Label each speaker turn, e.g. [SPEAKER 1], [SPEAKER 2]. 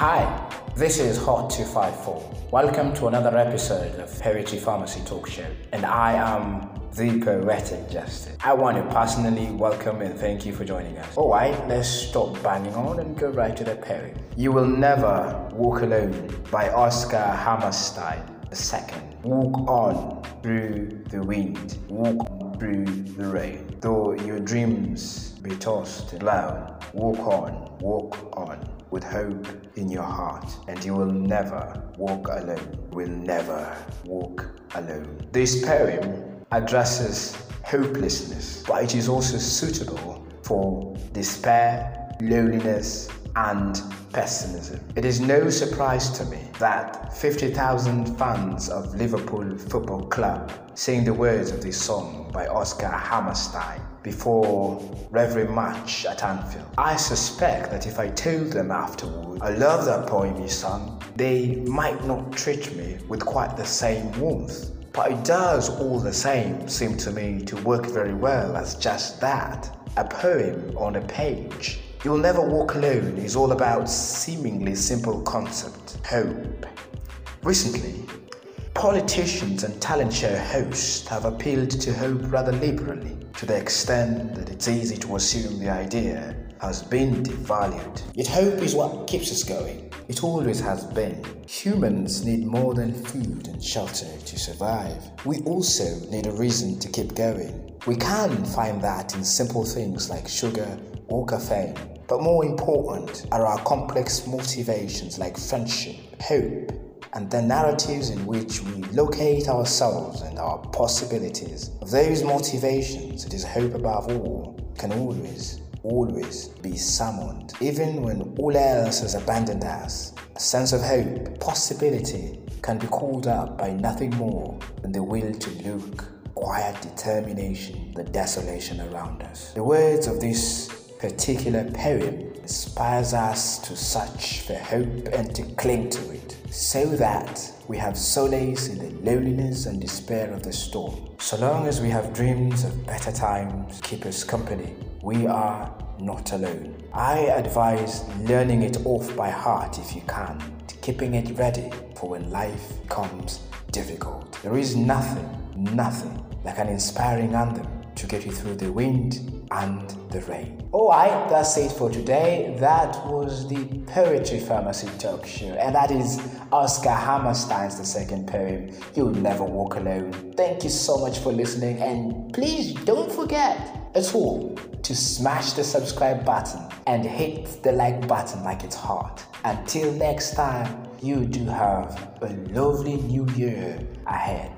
[SPEAKER 1] Hi, this is Hot 254. Welcome to another episode of Poetry Pharmacy Talk Show, and I am the Poetic Justice. I want to personally welcome and thank you for joining us. Alright, let's stop banging on and go right to the poem. You Will Never Walk Alone by Oscar Hammerstein II. Walk on through the wind, walk through the rain. Though your dreams be tossed and blown, walk on, walk on with hope in your heart, and you will never walk alone. Will never walk alone. This poem addresses hopelessness, but it is also suitable for despair, loneliness, and pessimism. It is no surprise to me that 50,000 fans of Liverpool Football Club sing the words of this song by Oscar Hammerstein before every match at Anfield. I suspect that if I told them afterward, I love that poem you sung, they might not treat me with quite the same warmth. But it does all the same seem to me to work very well as just that a poem on a page. You'll Never Walk Alone is all about seemingly simple concept, hope. Recently, politicians and talent show hosts have appealed to hope rather liberally, to the extent that it's easy to assume the idea has been devalued. Yet hope is what keeps us going. It always has been. Humans need more than food and shelter to survive. We also need a reason to keep going. We can find that in simple things like sugar or caffeine. But more important are our complex motivations like friendship, hope, and the narratives in which we locate ourselves and our possibilities. Of those motivations, it is hope above all can always, always be summoned, even when all else has abandoned us. A sense of hope, possibility, can be called up by nothing more than the will to look, quiet determination, the desolation around us. The words of this particular poem inspires us to search for hope and to cling to it so that we have solace in the loneliness and despair of the storm. So long as we have dreams of better times keep us company, we are not alone. I advise learning it off by heart if you can, keeping it ready for when life becomes difficult. There is nothing, nothing like an inspiring anthem to get you through the wind and the rain. Alright, that's it for today. That was the Poetry Pharmacy Talk Show, and that is Oscar Hammerstein's the second poem, You'll Never Walk Alone. Thank you so much for listening, and please don't forget at all to smash the subscribe button and hit the like button like it's hot. Until next time, you do have a lovely new year ahead.